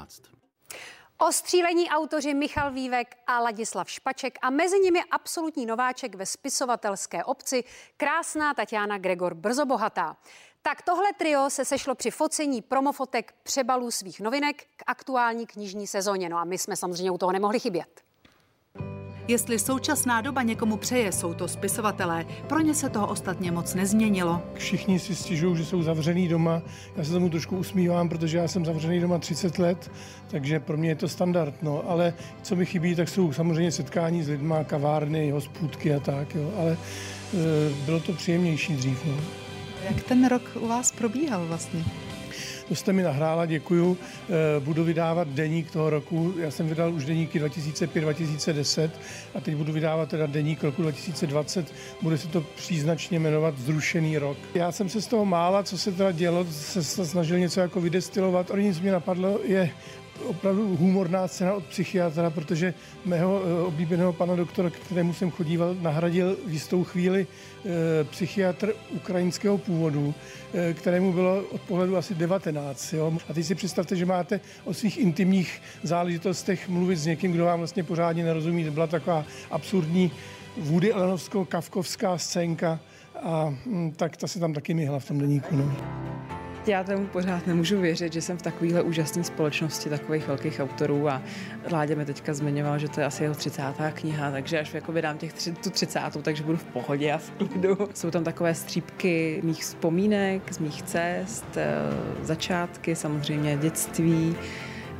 12. Ostřílení autoři Michal Vývek a Ladislav Špaček a mezi nimi absolutní nováček ve spisovatelské obci krásná Tatiana Gregor Brzobohatá. Tak tohle trio se sešlo při focení promofotek přebalů svých novinek k aktuální knižní sezóně. No a my jsme samozřejmě u toho nemohli chybět. Jestli současná doba někomu přeje, jsou to spisovatelé. Pro ně se toho ostatně moc nezměnilo. Všichni si stěžují, že jsou zavřený doma. Já se tomu trošku usmívám, protože já jsem zavřený doma 30 let, takže pro mě je to standard. No. Ale co mi chybí, tak jsou samozřejmě setkání s lidma, kavárny, hospůdky a tak. Jo. Ale e, bylo to příjemnější dřív. No. Jak ten rok u vás probíhal vlastně? To jste mi nahrála, děkuju. Eh, budu vydávat deník toho roku. Já jsem vydal už deníky 2005-2010 a teď budu vydávat teda deník roku 2020. Bude se to příznačně jmenovat Zrušený rok. Já jsem se z toho mála, co se teda dělo, se snažil něco jako vydestilovat. Ale nic mě napadlo, je opravdu humorná scéna od psychiatra, protože mého eh, oblíbeného pana doktora, kterému jsem chodíval, nahradil v jistou chvíli e, psychiatr ukrajinského původu, e, kterému bylo od pohledu asi 19. Jo? A teď si představte, že máte o svých intimních záležitostech mluvit s někým, kdo vám vlastně pořádně nerozumí. To byla taková absurdní Woody Allenovskou kavkovská scénka a hm, tak ta se tam taky myhla v tom deníku. No. Já tomu pořád nemůžu věřit, že jsem v takovéhle úžasné společnosti takových velkých autorů a Láďa mi teďka zmiňoval, že to je asi jeho 30. kniha, takže až jako vydám těch tři, tu 30. takže budu v pohodě a v klidu. Jsou tam takové střípky mých vzpomínek, z mých cest, eh, začátky, samozřejmě dětství,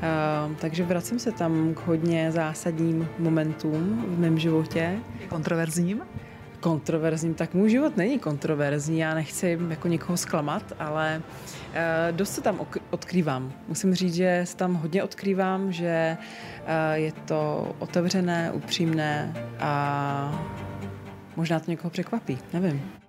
Uh, takže vracím se tam k hodně zásadním momentům v mém životě. Kontroverzním? Kontroverzním, tak můj život není kontroverzní, já nechci jako někoho zklamat, ale uh, dost se tam odkrývám. Musím říct, že se tam hodně odkrývám, že uh, je to otevřené, upřímné a možná to někoho překvapí, nevím.